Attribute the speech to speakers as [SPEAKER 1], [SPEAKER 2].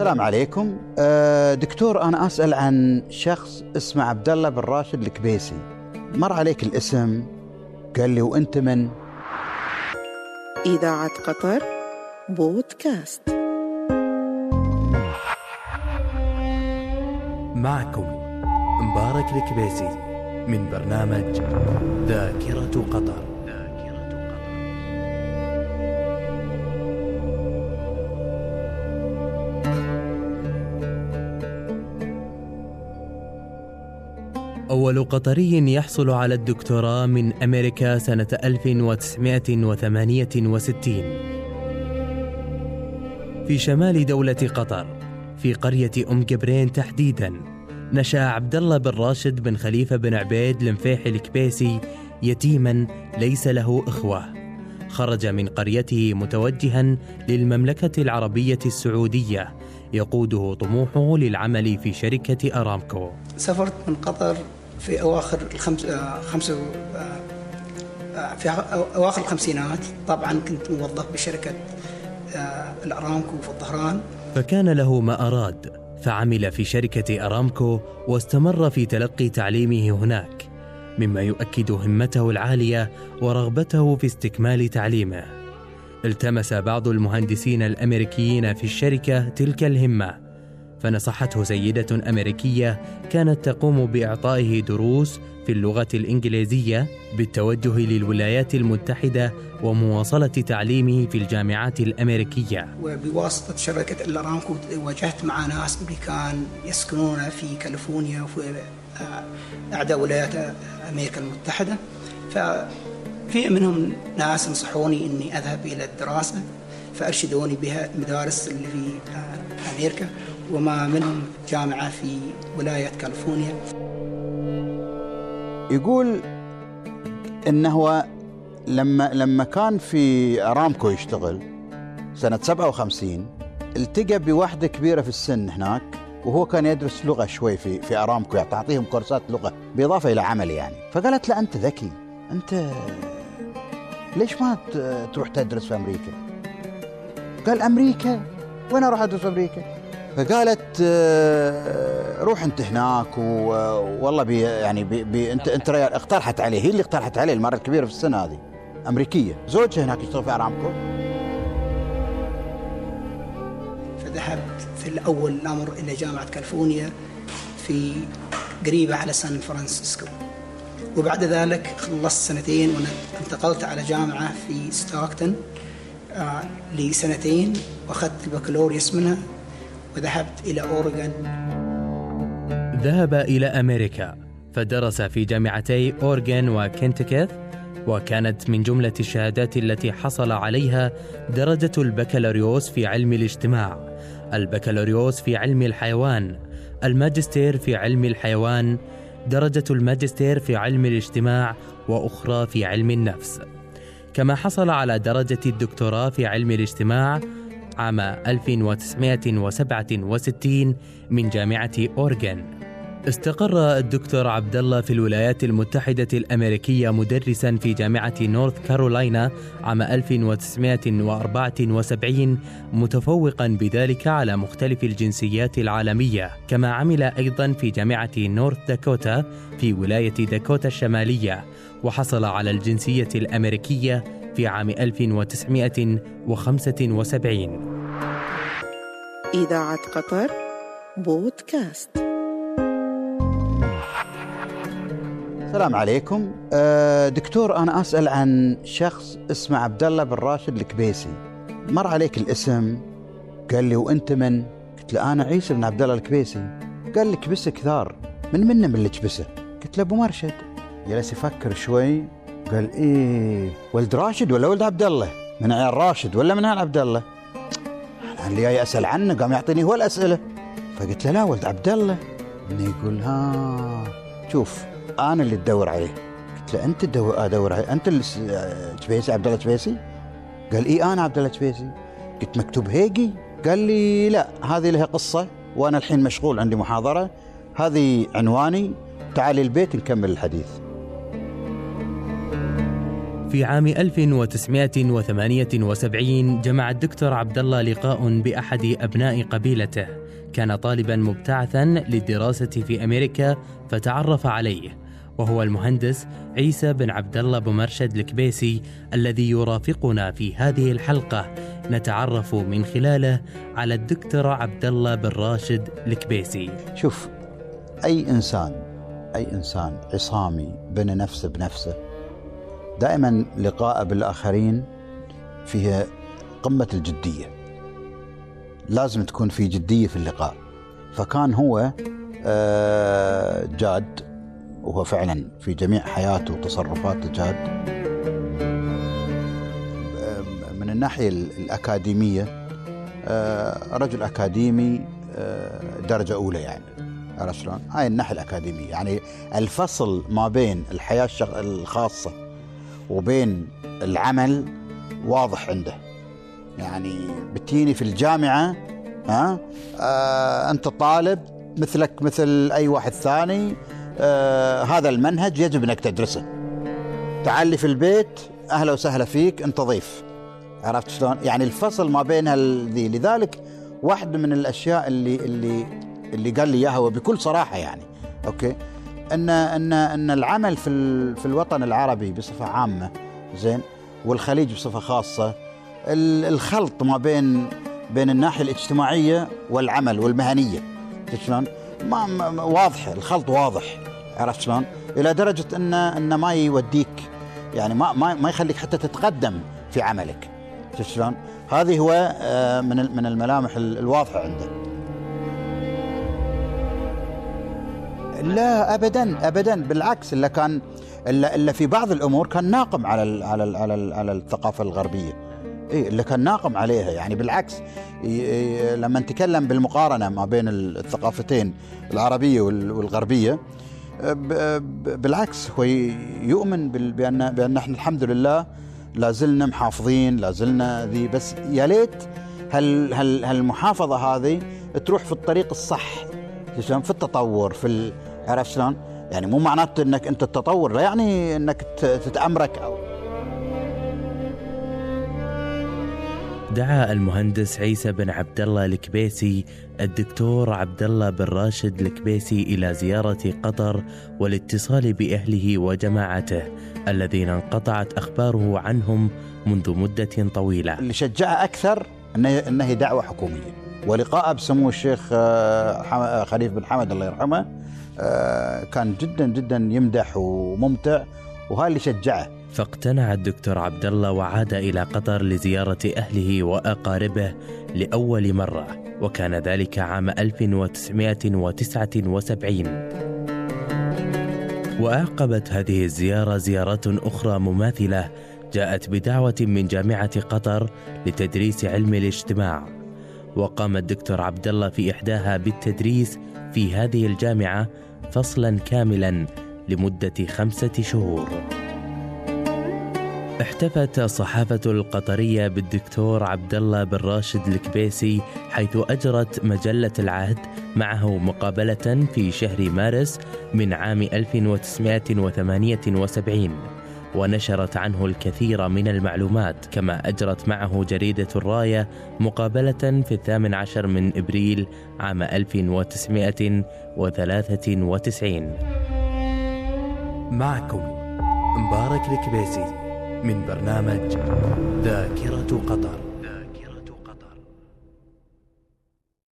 [SPEAKER 1] السلام عليكم. أه دكتور أنا أسأل عن شخص اسمه عبد الله بن راشد الكبيسي. مر عليك الاسم قال لي وأنت من؟
[SPEAKER 2] إذاعة قطر بودكاست.
[SPEAKER 3] معكم مبارك الكبيسي من برنامج ذاكرة قطر. أول قطري يحصل على الدكتوراه من أمريكا سنة 1968 في شمال دولة قطر في قرية أم جبرين تحديدا نشأ عبد الله بن راشد بن خليفة بن عبيد المفيح الكبيسي يتيما ليس له إخوة. خرج من قريته متوجها للمملكة العربية السعودية يقوده طموحه للعمل في شركة أرامكو.
[SPEAKER 4] سافرت من قطر في أواخر الخمس آه، خمسة آه، آه، في أواخر الخمسينات. طبعا كنت موظف بشركة آه، الأرامكو في الظهران
[SPEAKER 3] فكان له ما أراد فعمل في شركة أرامكو واستمر في تلقي تعليمه هناك مما يؤكد همته العالية ورغبته في استكمال تعليمه. التمس بعض المهندسين الأمريكيين في الشركة تلك الهمة فنصحته سيدة أمريكية كانت تقوم بإعطائه دروس في اللغة الإنجليزية بالتوجه للولايات المتحدة ومواصلة تعليمه في الجامعات الأمريكية.
[SPEAKER 4] وبواسطة شركه الارامكو واجهت مع ناس امريكان يسكنون في كاليفورنيا وفي آه، احدى ولايات أمريكا المتحدة. ففي منهم ناس نصحوني إني أذهب إلى الدراسة فأرشدوني بها المدارس اللي في آه، أمريكا. وما منهم جامعة في ولاية كاليفورنيا
[SPEAKER 1] يقول انه هو لما لما كان في أرامكو يشتغل سنة 57 التقى بواحدة كبيرة في السن هناك وهو كان يدرس لغة شوي في في أرامكو يعني تعطيهم كورسات لغة بإضافة إلى عمل يعني فقالت له أنت ذكي أنت ليش ما تروح تدرس في أمريكا؟ قال أمريكا وين أروح أدرس في أمريكا؟ فقالت آه، روح انت هناك و- والله بي يعني بي بي انت انت ريال اقترحت عليه هي اللي اقترحت عليه المرة الكبيرة في السن هذه أمريكية. زوجها هناك يشتغل في ارامكو
[SPEAKER 4] فذهبت في الأول الامر إلى جامعة كاليفورنيا في قريبة على سان فرانسيسكو. وبعد ذلك خلصت سنتين وانتقلت على جامعة في ستاكتون آه، لسنتين وأخذت البكالوريوس منها. وذهبت إلى أوريغون.
[SPEAKER 3] ذهب إلى أمريكا فدرس في جامعتي أورغن وكنتكي وكانت من جملة الشهادات التي حصل عليها درجة البكالوريوس في علم الاجتماع البكالوريوس في علم الحيوان الماجستير في علم الحيوان درجة الماجستير في علم الاجتماع وأخرى في علم النفس. كما حصل على درجة الدكتوراه في علم الاجتماع عام 1967 من جامعة أورغن استقر الدكتور عبد الله في الولايات المتحدة الأمريكية مدرسا في جامعة نورث كارولاينا عام 1974 متفوقا بذلك على مختلف الجنسيات العالمية. كما عمل أيضا في جامعة نورث داكوتا في ولاية داكوتا الشمالية وحصل على الجنسية الأمريكية في عام 1975
[SPEAKER 2] إذاعة قطر بودكاست.
[SPEAKER 1] السلام عليكم. أه دكتور أنا أسأل عن شخص اسمه عبد الله بن راشد الكبيسي. مر عليك الاسم قال لي وأنت من؟ قلت له أنا عيسى بن عبد الله الكبيسي. قال لي كبسه كثار من منا من اللي كبسه قلت له أبو مرشد. جلس يفكر شوي قال إيه ولد راشد ولا ولد عبد الله؟ من عيال راشد ولا من عيال عبد الله؟ أنا اللي جاي أسأل عنه قام يعطيني هو الأسئلة. فقلت له لا ولد عبد الله. يقول ها شوف أنا اللي تدور عليه. قلت له أنت تدور أدور عليه. أنت شبيسي عبد الله شبيسي قال إي أنا عبد الله شبيسي قلت مكتوب هيجي؟ قال لي لا هذه لها قصة وأنا الحين مشغول عندي محاضرة. هذه عنواني تعالي البيت نكمل الحديث.
[SPEAKER 3] في عام 1978 جمع الدكتور عبد الله لقاء بأحد أبناء قبيلته. كان طالبا مبتعثا للدراسة في أمريكا فتعرف عليه. وهو المهندس عيسى بن عبد الله بمرشد الكبيسي الذي يرافقنا في هذه الحلقة. نتعرف من خلاله على الدكتور عبد الله بن راشد الكبيسي.
[SPEAKER 1] شوف أي إنسان أي إنسان عصامي بنى نفسه بنفسه دائما لقاءه بالآخرين فيها قمة الجدية. لازم تكون في جدية في اللقاء. فكان هو آه، جاد وهو فعلا في جميع حياته وتصرفاته جاد. من الناحية الأكاديمية آه، رجل أكاديمي آه، درجة أولى يعني. عرفت شلون؟ هاي الناحية الأكاديمية. يعني الفصل ما بين الحياة الخاصة وبين العمل واضح عنده. يعني بتيني في الجامعة ها؟ آه أنت طالب مثلك مثل أي واحد ثاني آه هذا المنهج يجب أنك تدرسه. تعال لي في البيت أهلا وسهلا فيك أنت ضيف. عرفت شلون؟ يعني الفصل ما بين ذي لذلك واحدة من الأشياء اللي اللي اللي قال لي إياها وبكل صراحة يعني. أوكي؟ ان ان أن العمل في في الوطن العربي بصفة عامة زين والخليج بصفة خاصة الخلط ما بين بين الناحية الاجتماعية والعمل والمهنية شلون؟ ما واضحه الخلط واضح عرفت شلون؟ إلى درجة ان أن ما يوديك يعني ما ما ما يخليك حتى تتقدم في عملك شلون؟ هذه هو آه، من من الملامح الواضحة عنده. لا ابدا ابدا. بالعكس الا كان الا الا في بعض الأمور كان ناقم على ال على ال على ال على الثقافة الغربية. اي اللي كان ناقم عليها. يعني بالعكس لما نتكلم بالمقارنة ما بين الثقافتين العربية والغربية بالعكس هو يؤمن بان بأن إحنا الحمد لله لا زلنا محافظين لا زلنا ذي. بس يا ليت هال هال هالمحافظة هذه تروح في الطريق الصح في التطور في عرفت شلون؟ يعني مو معناته إنك أنت تتطور لا يعني إنك تتأمرك أو
[SPEAKER 3] دعا المهندس عيسى بن عبد الله الكبيسي الدكتور عبد الله بن راشد الكبيسي إلى زيارة قطر والاتصال بأهله وجماعته الذين انقطعت أخباره عنهم منذ مدة طويلة.
[SPEAKER 1] اللي شجعه أكثر إنه إنه دعوه حكوميه ولقاءه بسمو الشيخ آه، خليفه بن حمد الله يرحمه آه، كان جدا جدا يمدح وممتع وهذا اللي شجعه.
[SPEAKER 3] فاقتنع الدكتور عبد الله وعاد إلى قطر لزيارة أهله وأقاربه لأول مرة وكان ذلك عام 1979 وأعقبت هذه الزيارة زيارات أخرى مماثلة جاءت بدعوة من جامعة قطر لتدريس علم الاجتماع. وقام الدكتور عبد الله في إحداها بالتدريس في هذه الجامعة فصلا كاملا لمدة خمسة شهور. احتفت الصحافة القطرية بالدكتور عبد الله بن راشد الكبيسي حيث أجرت مجلة العهد معه مقابلة في شهر مارس من عام 1978 ونشرت عنه الكثير من المعلومات كما أجرت معه جريدة الراية مقابلة في الثامن عشر من إبريل عام 1993 معكم مبارك الكبيسي من برنامج ذاكرة قطر.